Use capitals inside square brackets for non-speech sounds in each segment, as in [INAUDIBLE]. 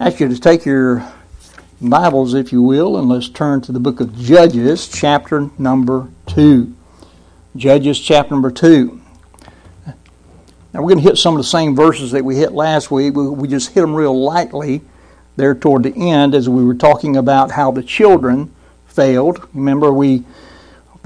ask you to take your Bibles, if you will, and let's turn to the book of Judges, chapter number 2. Judges, chapter number 2. Now, we're going to hit some of the same verses that we hit last week. We just hit them real lightly there toward the end as we were talking about how the children failed. Remember, we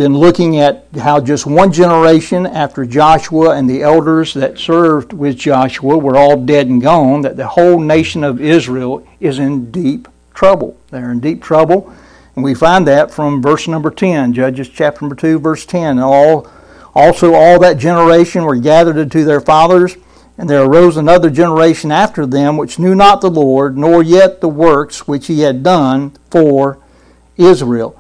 been looking at how just one generation after Joshua and the elders that served with Joshua were all dead and gone, that the whole nation of Israel is in deep trouble. They're in deep trouble. And we find that from verse number 10, Judges chapter number 2, verse 10. All, also, all that generation were gathered unto their fathers, and there arose another generation after them which knew not the Lord, nor yet the works which he had done for Israel.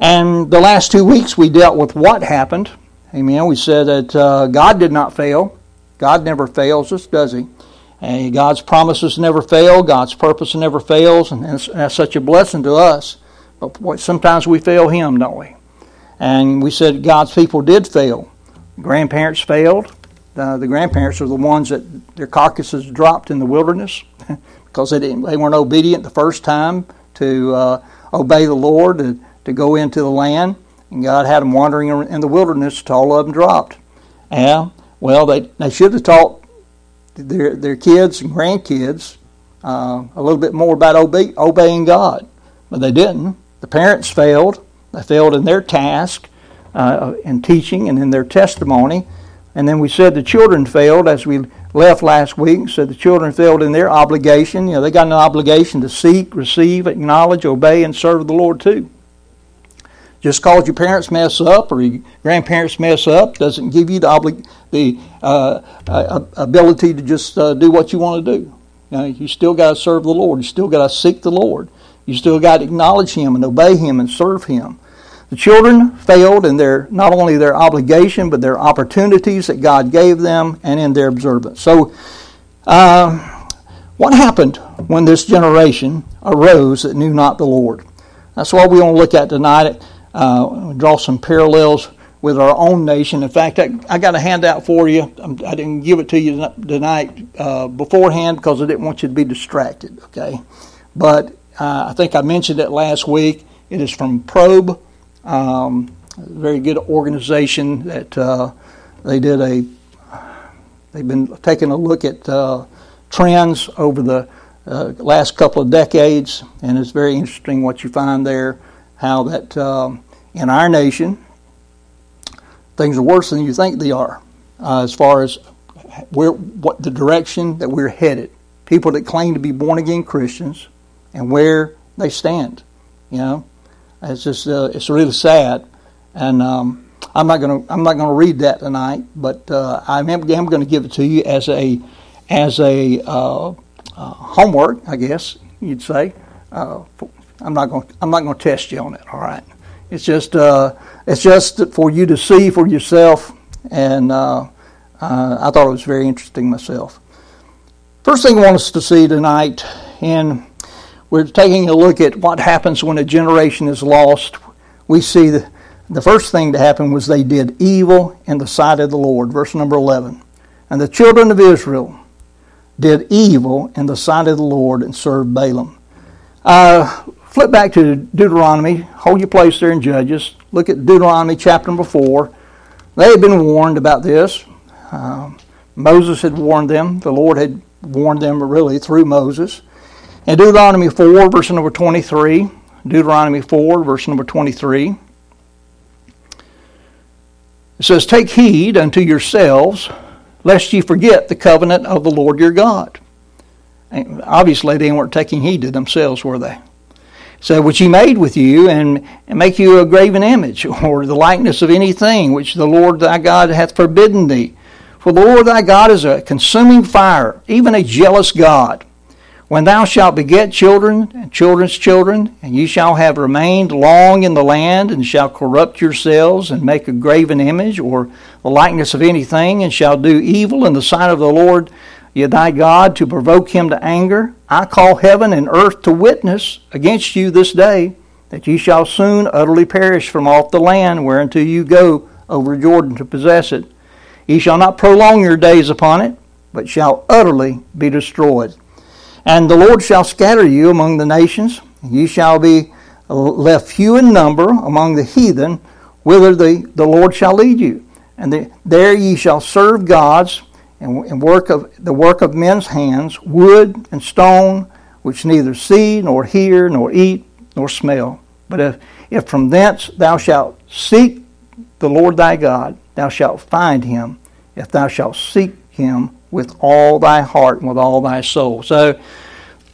And the last two weeks we dealt with what happened. Amen. We said that uh, God did not fail. God never fails us, does He? And God's promises never fail. God's purpose never fails, and that's such a blessing to us. But sometimes we fail Him, don't we? And we said God's people did fail. Grandparents failed. Uh, the grandparents are the ones that their carcasses dropped in the wilderness [LAUGHS] because they didn't, they weren't obedient the first time to uh, obey the Lord and to go into the land. And God had them wandering in the wilderness until all of them dropped. Yeah, well, they, they should have taught their, their kids and grandkids uh, a little bit more about obe- obeying God, but they didn't. The parents failed. They failed in their task, uh, in teaching, and in their testimony. And then we said the children failed as we left last week. Said the children failed in their obligation. You know, they got an obligation to seek, receive, acknowledge, obey, and serve the Lord too. Just because your parents mess up or your grandparents mess up doesn't give you the, obli- the uh, uh, ability to just uh, do what you want to do. You, know, you still got to serve the Lord. You still got to seek the Lord. You still got to acknowledge Him and obey Him and serve Him. The children failed in their not only their obligation but their opportunities that God gave them and in their observance. So, uh, what happened when this generation arose that knew not the Lord? That's what we want to look at tonight uh, draw some parallels with our own nation. In fact, I, I got a handout for you. I didn't give it to you tonight uh, beforehand because I didn't want you to be distracted, okay? But uh, I think I mentioned it last week. It is from Probe, um, a very good organization that uh, they did a, they've been taking a look at uh, trends over the uh, last couple of decades, and it's very interesting what you find there how that um, in our nation things are worse than you think they are, uh, as far as where what the direction that we're headed. People that claim to be born again Christians and where they stand. You know, it's just uh, it's really sad, and um, I'm not to I'm not to read that tonight, but uh, I am, am going to give it to you as a as a uh, uh, homework, I guess you'd say, uh, I'm not going. I'm not going to test you on it. All right. It's just. Uh, it's just for you to see for yourself, and uh, uh, I thought it was very interesting myself. First thing I want us to see tonight, and we're taking a look at what happens when a generation is lost. We see the, the first thing to happen was they did evil in the sight of the Lord. Verse number 11. And the children of Israel did evil in the sight of the Lord and served Baalim. Uh, flip back to Deuteronomy, hold your place there in Judges. Look at Deuteronomy chapter number 4. They had been warned about this. Um, Moses had warned them. The Lord had warned them really through Moses. In Deuteronomy 4, verse number 23, Deuteronomy 4, verse number 23, it says, Take heed unto yourselves, lest ye forget the covenant of the Lord your God. And obviously, they weren't taking heed to themselves, were they? So, which he made with you, and, and make you a graven image, [LAUGHS] or the likeness of anything which the Lord thy God hath forbidden thee. For the Lord thy God is a consuming fire, even a jealous God. When thou shalt beget children and children's children, and ye shall have remained long in the land, and shall corrupt yourselves, and make a graven image, or the likeness of anything, and shall do evil in the sight of the Lord thy God to provoke him to anger, I call heaven and earth to witness against you this day that ye shall soon utterly perish from off the land whereunto you go over Jordan to possess it. Ye shall not prolong your days upon it, but shall utterly be destroyed. And the Lord shall scatter you among the nations, and you shall be left few in number among the heathen, whither the, the Lord shall lead you. And the, there ye shall serve gods, and, and work of the work of men's hands, wood and stone, which neither see, nor hear, nor eat, nor smell. But if, if from thence thou shalt seek the Lord thy God, thou shalt find him, if thou shalt seek him with all thy heart and with all thy soul. So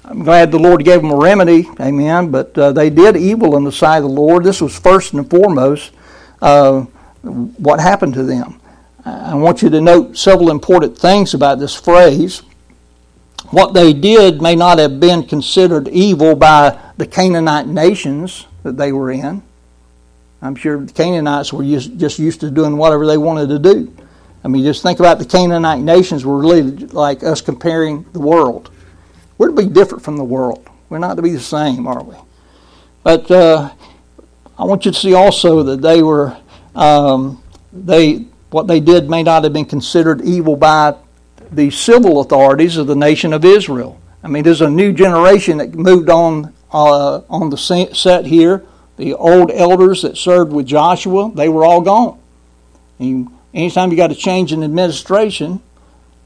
I'm glad the Lord gave them a remedy, amen. But uh, they did evil in the sight of the Lord. This was first and foremost uh, what happened to them. I want you to note several important things about this phrase. What they did may not have been considered evil by the Canaanite nations that they were in. I'm sure the Canaanites were just used to doing whatever they wanted to do. I mean, just think about the Canaanite nations were really like us comparing the world. We're to be different from the world. We're not to be the same, are we? But uh, I want you to see also that they were um, they what they did may not have been considered evil by the civil authorities of the nation of Israel. I mean, there's a new generation that moved on uh, on the set here. The old elders that served with Joshua, they were all gone. And anytime you got a change in administration,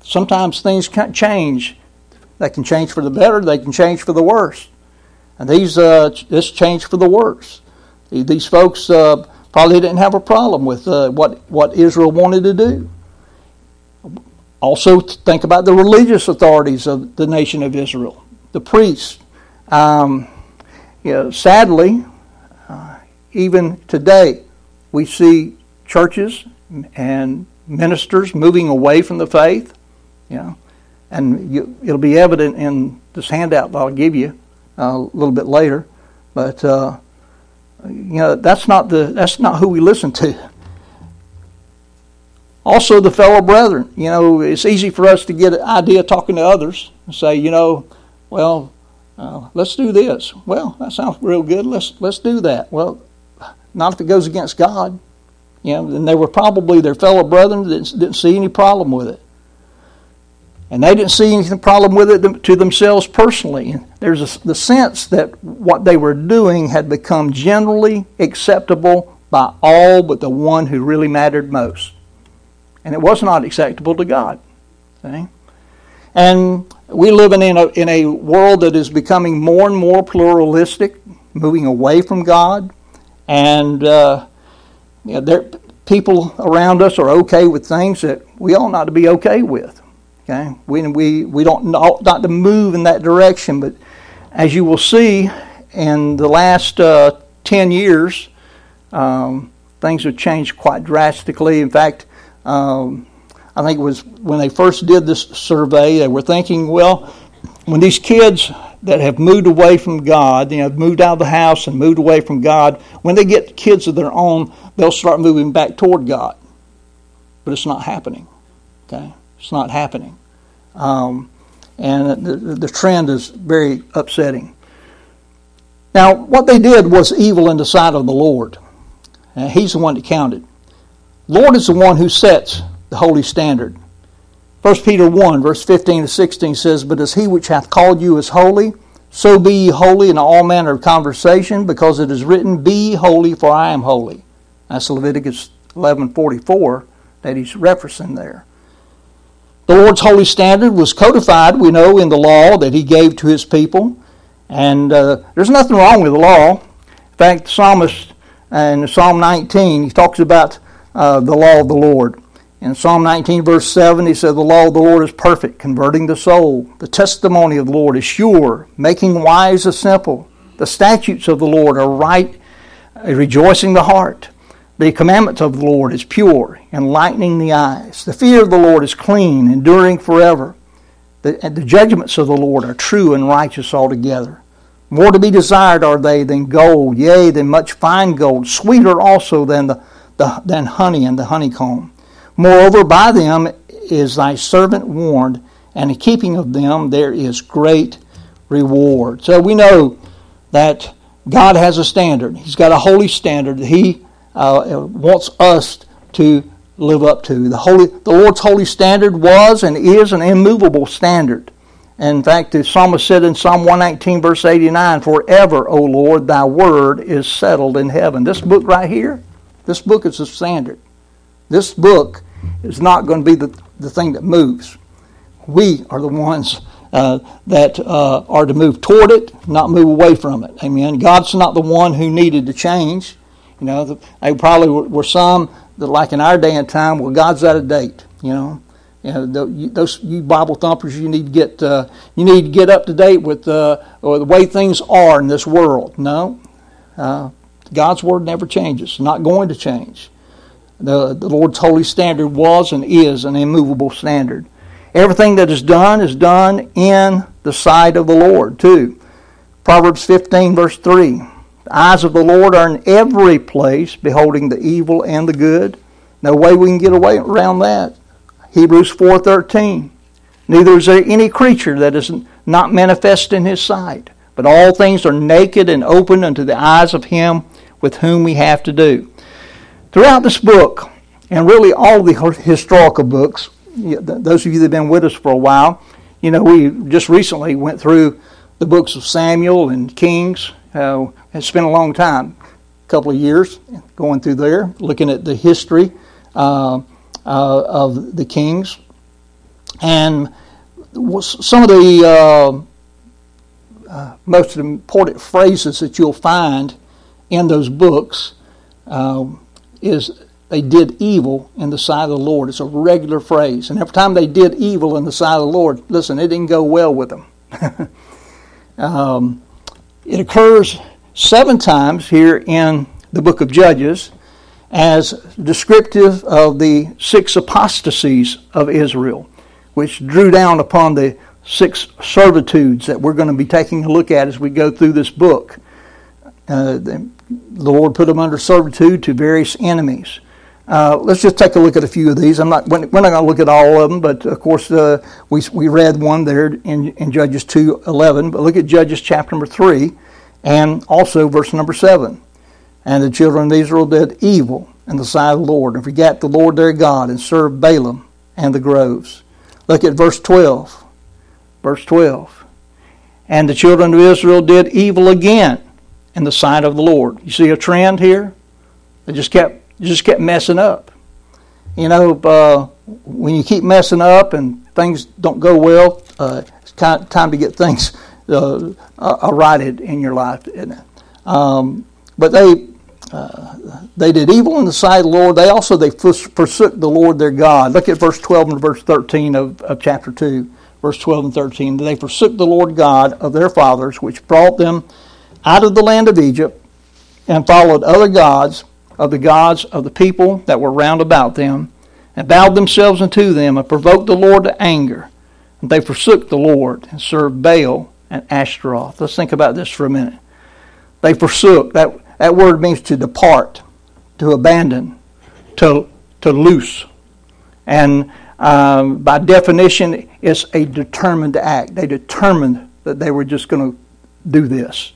sometimes things can change. They can change for the better. They can change for the worse. And these uh, this changed for the worse. These folks uh, probably didn't have a problem with uh, what what Israel wanted to do. Also, think about the religious authorities of the nation of Israel, the priests. Um, you know, sadly, uh, even today, we see churches and ministers moving away from the faith. You know, and you, it'll be evident in this handout that I'll give you uh, a little bit later. But uh, you know, that's not the that's not who we listen to. Also, the fellow brethren. You know, it's easy for us to get an idea talking to others and say, you know, well, uh, let's do this. Well, that sounds real good. Let's let's do that. Well, not if it goes against God. You know, and they were probably their fellow brethren that didn't see any problem with it. And they didn't see any problem with it to themselves personally. There's a, the sense that what they were doing had become generally acceptable by all but the one who really mattered most and it was not acceptable to God. And we live in a, in a world that is becoming more and more pluralistic, moving away from God, and uh, you know, there, people around us are okay with things that we ought not to be okay with. Okay, we we we don't not, not to move in that direction, but as you will see in the last uh, ten years, um, things have changed quite drastically. In fact, um, I think it was when they first did this survey, they were thinking, well, when these kids that have moved away from God, you know, moved out of the house and moved away from God, when they get kids of their own, they'll start moving back toward God. But it's not happening. Okay, it's not happening, um, and the, the trend is very upsetting. Now, what they did was evil in the sight of the Lord. And he's the one that counted. Lord is the one who sets the holy standard. 1 Peter 1, verse 15 to 16 says, But as he which hath called you is holy, so be ye holy in all manner of conversation, because it is written, Be holy, for I am holy. That's Leviticus 11:44 that he's referencing there. The Lord's holy standard was codified, we know, in the law that he gave to his people. And uh, there's nothing wrong with the law. In fact, the psalmist in Psalm 19, he talks about uh, the law of the Lord. In Psalm 19, verse 7, he said, The law of the Lord is perfect, converting the soul. The testimony of the Lord is sure, making wise the simple. The statutes of the Lord are right, uh, rejoicing the heart. The commandments of the Lord is pure, enlightening the eyes. The fear of the Lord is clean, enduring forever. The, the judgments of the Lord are true and righteous altogether. More to be desired are they than gold, yea, than much fine gold, sweeter also than the the, than honey and the honeycomb. Moreover, by them is thy servant warned, and in keeping of them there is great reward. So we know that God has a standard. He's got a holy standard He uh, wants us to live up to. The holy, the Lord's holy standard was and is an immovable standard, And in fact, the psalmist said in Psalm 119, verse 89, Forever, O Lord, thy word is settled in heaven. This book right here, this book is the standard. This book is not going to be the, the thing that moves. We are the ones uh, that uh, are to move toward it, not move away from it. Amen. God's not the one who needed to change. You know, the, they probably were, were some that, like in our day and time, well, God's out of date. You know, you know, those you Bible thumpers, you need to get uh, you need to get up to date with uh, or the way things are in this world. No, uh, God's word never changes. Not going to change. The the Lord's holy standard was and is an immovable standard. Everything that is done is done in the sight of the Lord too. Proverbs 15 verse 3. The eyes of the Lord are in every place, beholding the evil and the good. No way we can get away around that. Hebrews 4:13. Neither is there any creature that is not manifest in his sight, but all things are naked and open unto the eyes of him with whom we have to do. Throughout this book, and really all the historical books, those of you that have been with us for a while, you know, we just recently went through the books of Samuel and Kings. Uh, it's been a long time, a couple of years going through there, looking at the history. Uh, uh, of the kings. And some of the uh, uh, most important phrases that you'll find in those books uh, is they did evil in the sight of the Lord. It's a regular phrase. And every time they did evil in the sight of the Lord, listen, it didn't go well with them. [LAUGHS] um, it occurs seven times here in the book of Judges as descriptive of the six apostasies of Israel, which drew down upon the six servitudes that we're going to be taking a look at as we go through this book. Uh, the, Lord put them under servitude to various enemies. Uh, let's just take a look at a few of these. I'm not, we're not going to look at all of them, but of course uh, we, we read one there in, in Judges 2.11. But look at Judges chapter number 3 and also verse number 7. And the children of Israel did evil in the sight of the Lord, and forgot the Lord their God, and served Baalim and the groves. Look at verse 12. Verse 12. And the children of Israel did evil again in the sight of the Lord. You see a trend here? They just kept just kept messing up. You know, uh, when you keep messing up and things don't go well, uh, it's time, time to get things uh, uh, righted in your life. Um, but they uh, they did evil in the sight of the Lord. They also they forsook the Lord their God. Look at verse 12 and verse 13 of, of chapter 2, verse 12 and 13. They forsook the Lord God of their fathers, which brought them out of the land of Egypt, and followed other gods of the gods of the people that were round about them, and bowed themselves unto them, and provoked the Lord to anger. And they forsook the Lord, and served Baal and Ashtaroth. Let's think about this for a minute. They forsook. That that word means to depart, to abandon, to, to loose. And um, by definition, it's a determined act. They determined that they were just going to do this.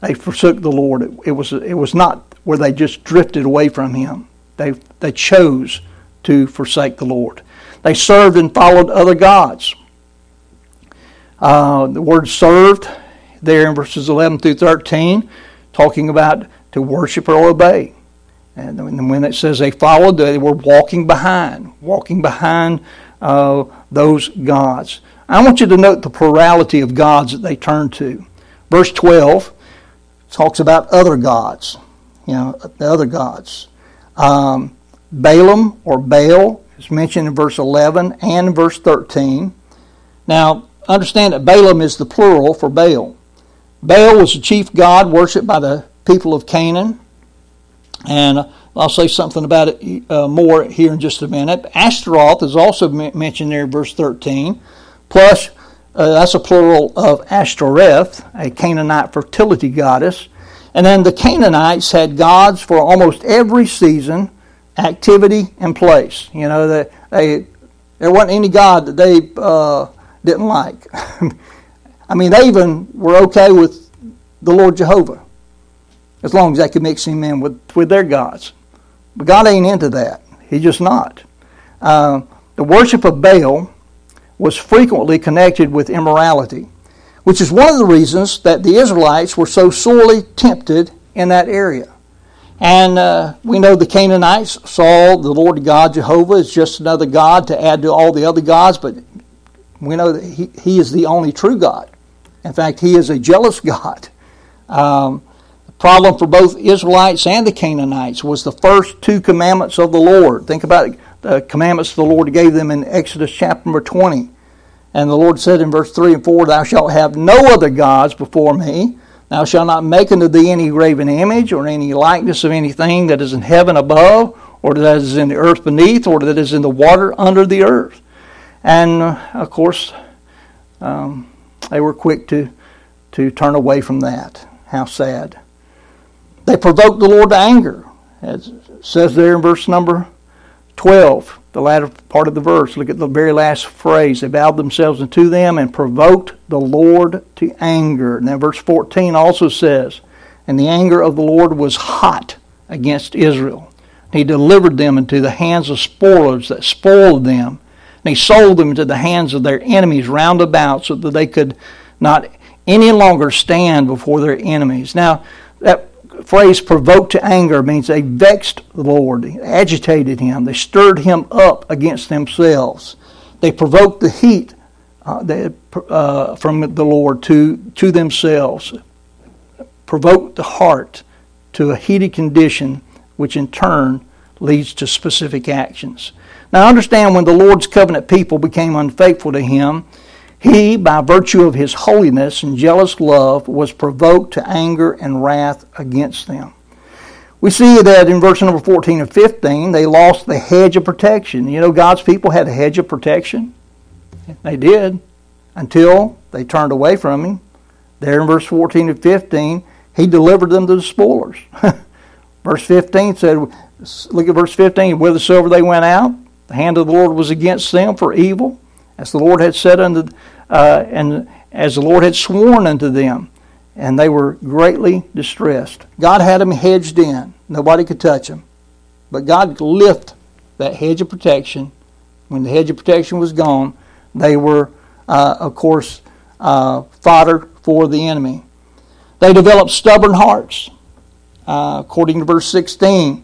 They forsook the Lord. It, it, was, it was not where they just drifted away from Him. They, they chose to forsake the Lord. They served and followed other gods. Uh, the word served there in verses 11 through 13, talking about to worship or obey. And when it says they followed, they were walking behind, walking behind uh, those gods. I want you to note the plurality of gods that they turned to. Verse 12 talks about other gods, you know, the other gods. Um, Baalim or Baal is mentioned in verse 11 and verse 13. Now, understand that Baalim is the plural for Baal. Baal was the chief god worshipped by the people of Canaan. And I'll say something about it uh, more here in just a minute. Ashtaroth is also mentioned there in verse 13. Plus, uh, that's a plural of Ashtoreth, a Canaanite fertility goddess. And then the Canaanites had gods for almost every season, activity, and place. You know, they, they there wasn't any god that they uh, didn't like. [LAUGHS] I mean, they even were okay with the Lord Jehovah as long as they could mix him in with, with their gods. But God ain't into that. He's just not. Uh, the worship of Baal was frequently connected with immorality, which is one of the reasons that the Israelites were so sorely tempted in that area. And uh, we know the Canaanites saw the Lord God Jehovah as just another God to add to all the other gods, but we know that He, he is the only true God. In fact, He is a jealous God. Um, the problem for both Israelites and the Canaanites was the first two commandments of the Lord. Think about the commandments the Lord gave them in Exodus chapter number 20. And the Lord said in verse 3 and 4, Thou shalt have no other gods before me. Thou shalt not make unto thee any graven image or any likeness of anything that is in heaven above, or that is in the earth beneath, or that is in the water under the earth. And uh, of course, um, they were quick to, to turn away from that. How sad. They provoked the Lord to anger. As says there in verse number 12, the latter part of the verse. Look at the very last phrase. They bowed themselves unto them and provoked the Lord to anger. Now, verse 14 also says, And the anger of the Lord was hot against Israel. He delivered them into the hands of spoilers that spoiled them. And he sold them into the hands of their enemies round about so that they could not any longer stand before their enemies. Now, that phrase provoked to anger means they vexed the Lord, agitated him, they stirred him up against themselves. They provoked the heat uh, they, uh, from the Lord to, to themselves, provoked the heart to a heated condition, which in turn leads to specific actions. Now, understand when the Lord's covenant people became unfaithful to him, he, by virtue of his holiness and jealous love, was provoked to anger and wrath against them. We see that in verse number 14 and 15, they lost the hedge of protection. You know, God's people had a hedge of protection. They did until they turned away from Him. There in verse 14 and 15, He delivered them to the spoilers. [LAUGHS] verse 15 said, look at verse 15, with the silver they went out, hand of the Lord was against them for evil, as the Lord had said unto uh, and as the Lord had sworn unto them, and they were greatly distressed. God had them hedged in; nobody could touch them. But God lift that hedge of protection. When the hedge of protection was gone, they were, uh, of course, uh, fodder for the enemy. They developed stubborn hearts, uh, according to verse 16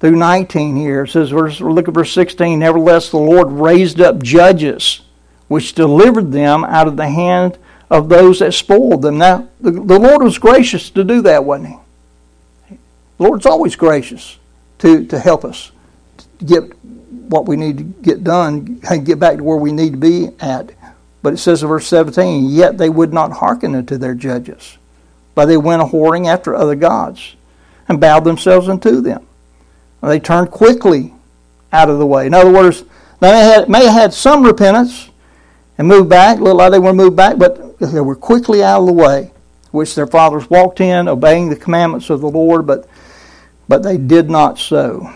through 19 here. It says, verse, look at verse 16. Nevertheless, the Lord raised up judges which delivered them out of the hand of those that spoiled them. Now, the, the Lord was gracious to do that, wasn't He? The Lord's always gracious to, to help us to get what we need to get done and get back to where we need to be at. But it says in verse 17, Yet they would not hearken unto their judges, but they went a whoring after other gods and bowed themselves unto them. They turned quickly out of the way. In other words, they may have, may have had some repentance, and moved back. A little like they were moved back, but they were quickly out of the way, which their fathers walked in, obeying the commandments of the Lord, but but they did not so.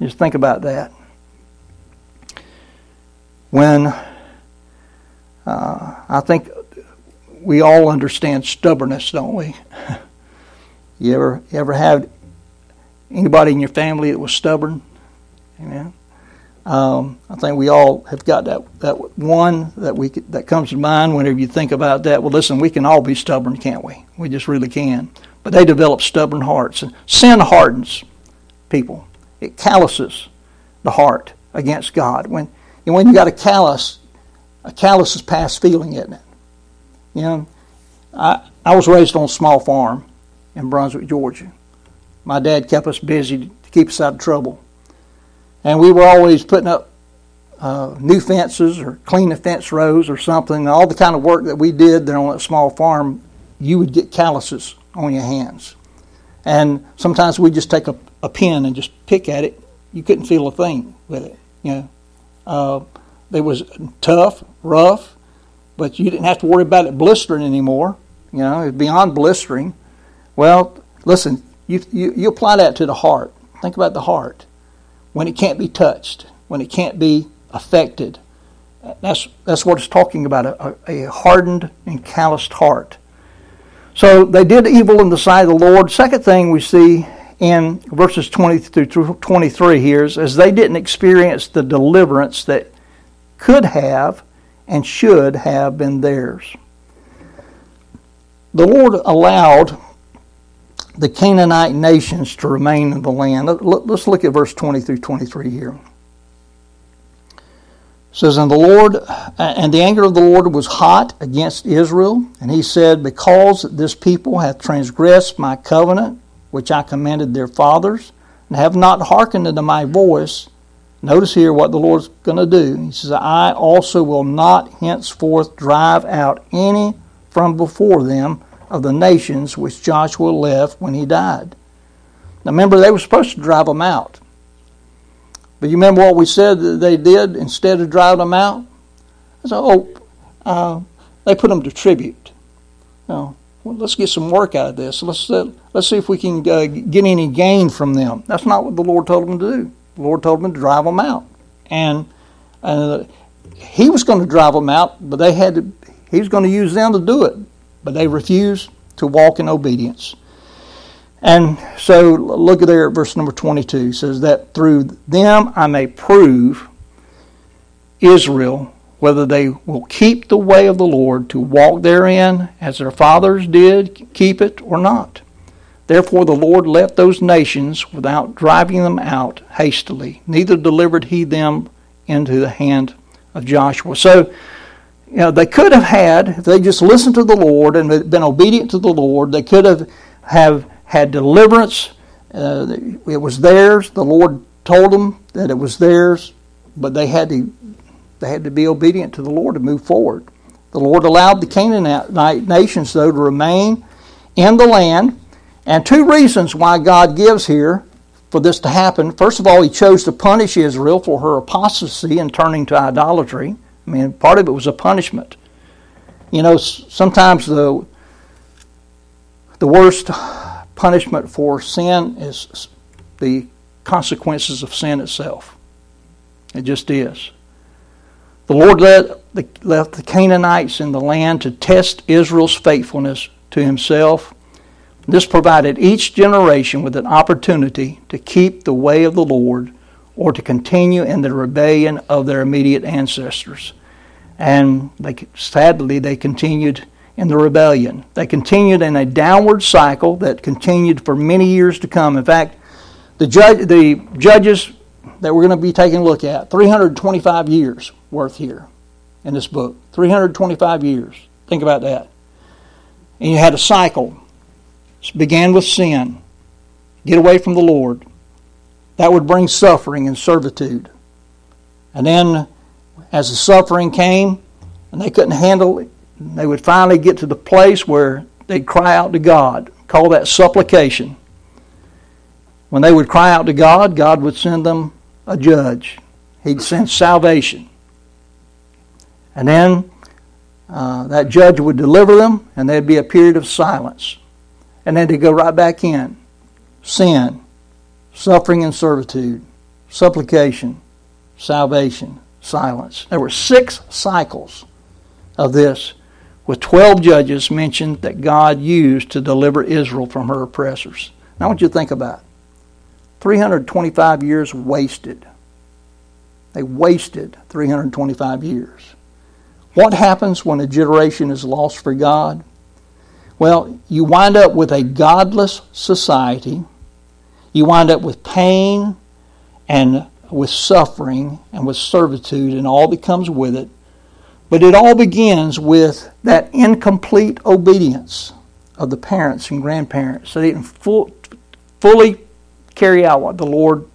Just think about that. When uh, I think we all understand stubbornness, don't we? [LAUGHS] you ever you ever have anybody in your family that was stubborn? Amen. Um, I think we all have got that that one that we that comes to mind whenever you think about that. Well, listen, we can all be stubborn, can't we? We just really can. But they develop stubborn hearts. And sin hardens people. It calluses the heart against God. When and when you got a callous, a callous is past feeling, isn't it? You know, I I was raised on a small farm in Brunswick, Georgia. My dad kept us busy to keep us out of trouble and we were always putting up uh, new fences or cleaning the fence rows or something. All the kind of work that we did there on that small farm, you would get calluses on your hands. And sometimes we just take a, a pen and just pick at it. You couldn't feel a thing with it. You know, uh, it was tough, rough, but you didn't have to worry about it blistering anymore. You know, it's beyond blistering. Well, listen, you, you, you apply that to the heart. Think about the heart when it can't be touched, when it can't be affected. That's, that's what it's talking about a, a hardened and calloused heart. So they did evil in the sight of the Lord. Second thing we see in verses 20 through 23 here is as they didn't experience the deliverance that could have and should have been theirs. The Lord allowed the Canaanite nations to remain in the land. Let's look at verse 20 through 23 here. It says, And the Lord and the anger of the Lord was hot against Israel, and he said, Because this people hath transgressed my covenant, which I commanded their fathers, and have not hearkened unto my voice. Notice here what the Lord's going to do. He says, I also will not henceforth drive out any from before them of the nations which Joshua left when he died. Now remember, they were supposed to drive them out. But you remember what we said that they did instead of driving them out? I said, oh, uh, they put them to tribute. Know, well, let's get some work out of this. Let's uh, let's see if we can uh, get any gain from them. That's not what the Lord told them to do. The Lord told them to drive them out, and uh, He was going to drive them out, but they had to. He was going to use them to do it, but they refuse to walk in obedience. And so look at there at verse number 22. It says that through them I may prove Israel whether they will keep the way of the Lord to walk therein as their fathers did keep it or not. Therefore the Lord left those nations without driving them out hastily, neither delivered he them into the hand of Joshua. So, you know, they could have had, if they just listened to the Lord and been obedient to the Lord, they could have, have had deliverance. Uh, it was theirs. The Lord told them that it was theirs, but they had to they had to be obedient to the Lord to move forward. The Lord allowed the Canaanite nations, though, to remain in the land. And two reasons why God gives here for this to happen. First of all, He chose to punish Israel for her apostasy and turning to idolatry. I mean, part of it was a punishment. You know, sometimes the the worst punishment for sin is the consequences of sin itself. It just is. The Lord let the, left the Canaanites in the land to test Israel's faithfulness to Himself. This provided each generation with an opportunity to keep the way of the Lord or to continue in the rebellion of their immediate ancestors. And they, sadly, they continued in the rebellion. They continued in a downward cycle that continued for many years to come. In fact, the, judge, the judges that we're going to be taking a look at, 325 years worth here in this book. 325 years. Think about that. And you had a cycle. It began with sin. Get away from the Lord. That would bring suffering and servitude. And then, as the suffering came, and they couldn't handle it, they would finally get to the place where they'd cry out to God, call that supplication. When they would cry out to God, God would send them a judge. He'd send salvation. And then uh, that judge would deliver them, and there'd be a period of silence. And then they'd go right back in sin, suffering and servitude, supplication, salvation, silence. There were six cycles of this with 12 judges mentioned that God used to deliver Israel from her oppressors. Now, I want you to think about it. 325 years wasted. They wasted 325 years. What happens when a generation is lost for God? Well, you wind up with a godless society. You wind up with pain and with suffering and with servitude and all that comes with it. But it all begins with that incomplete obedience of the parents and grandparents. So they didn't full, fully carry out what the Lord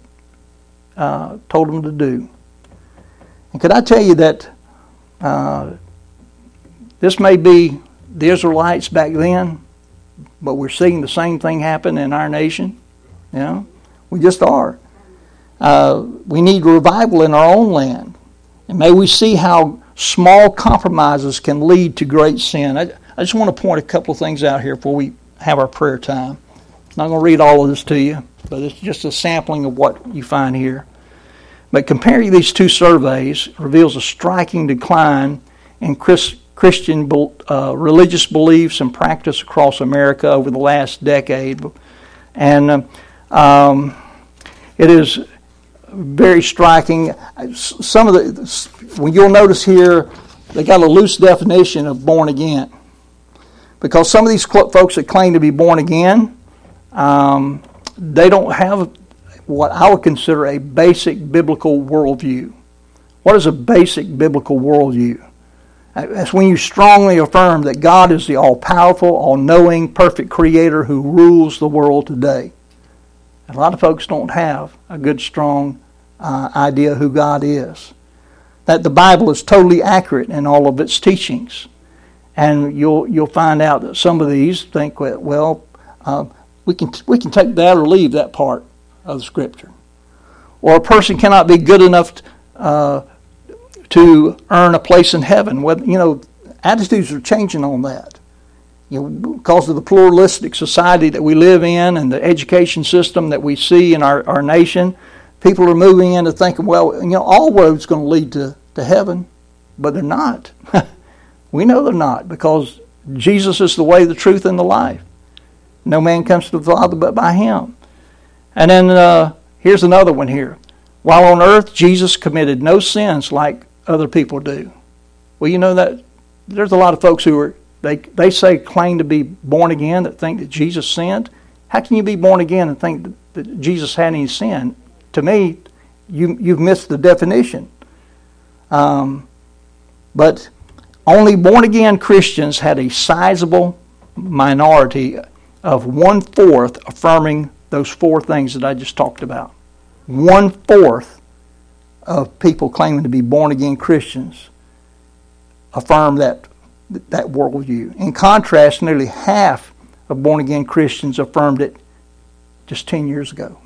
uh, told them to do. And could I tell you that uh, this may be the Israelites back then, but we're seeing the same thing happen in our nation? You know, we just are. Uh, we need revival in our own land. And may we see how small compromises can lead to great sin. I, I just want to point a couple of things out here before we have our prayer time. I'm not going to read all of this to you, but it's just a sampling of what you find here. But comparing these two surveys reveals a striking decline in Chris, Christian uh, religious beliefs and practice across America over the last decade. And um, it is very striking. Some of the, when you'll notice here, they got a loose definition of born again. Because some of these folks that claim to be born again, um, they don't have what I would consider a basic biblical worldview. What is a basic biblical worldview? That's when you strongly affirm that God is the all powerful, all knowing, perfect creator who rules the world today. a lot of folks don't have a good, strong uh, idea who God is. That the Bible is totally accurate in all of its teachings. And you'll, you'll find out that some of these think, well, uh, we, can, we can take that or leave that part of the Scripture. Or a person cannot be good enough uh, to earn a place in heaven. Well, you know, attitudes are changing on that. You know, because of the pluralistic society that we live in and the education system that we see in our, our nation, people are moving into thinking, well, you know, all roads going to lead to, to heaven, but they're not. [LAUGHS] we know they're not because Jesus is the way, the truth, and the life. No man comes to the Father but by Him. And then uh, here's another one here. While on earth, Jesus committed no sins like other people do. Well, you know that there's a lot of folks who are they they say claim to be born again that think that Jesus sinned. How can you be born again and think that, that Jesus had any sin? To me, you you've missed the definition. Um, but only born again Christians had a sizable minority of one fourth affirming those four things that I just talked about. One fourth of people claiming to be born again Christians affirm that that worldview. In contrast, nearly half of born again Christians affirmed it just 10 years ago.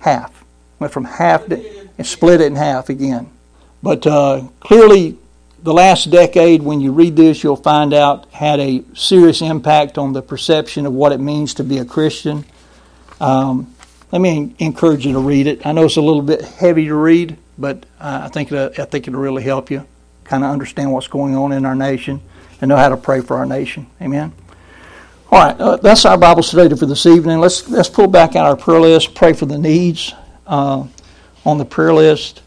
Half. Went from half to, and split it in half again. But uh, clearly, the last decade, when you read this, you'll find out had a serious impact on the perception of what it means to be a Christian. Um, let me encourage you to read it. I know it's a little bit heavy to read, but I think it, I think it'll really help you kind of understand what's going on in our nation and know how to pray for our nation. Amen. All right, uh, that's our Bible study for this evening. Let's let's pull back out our prayer list, pray for the needs uh, on the prayer list.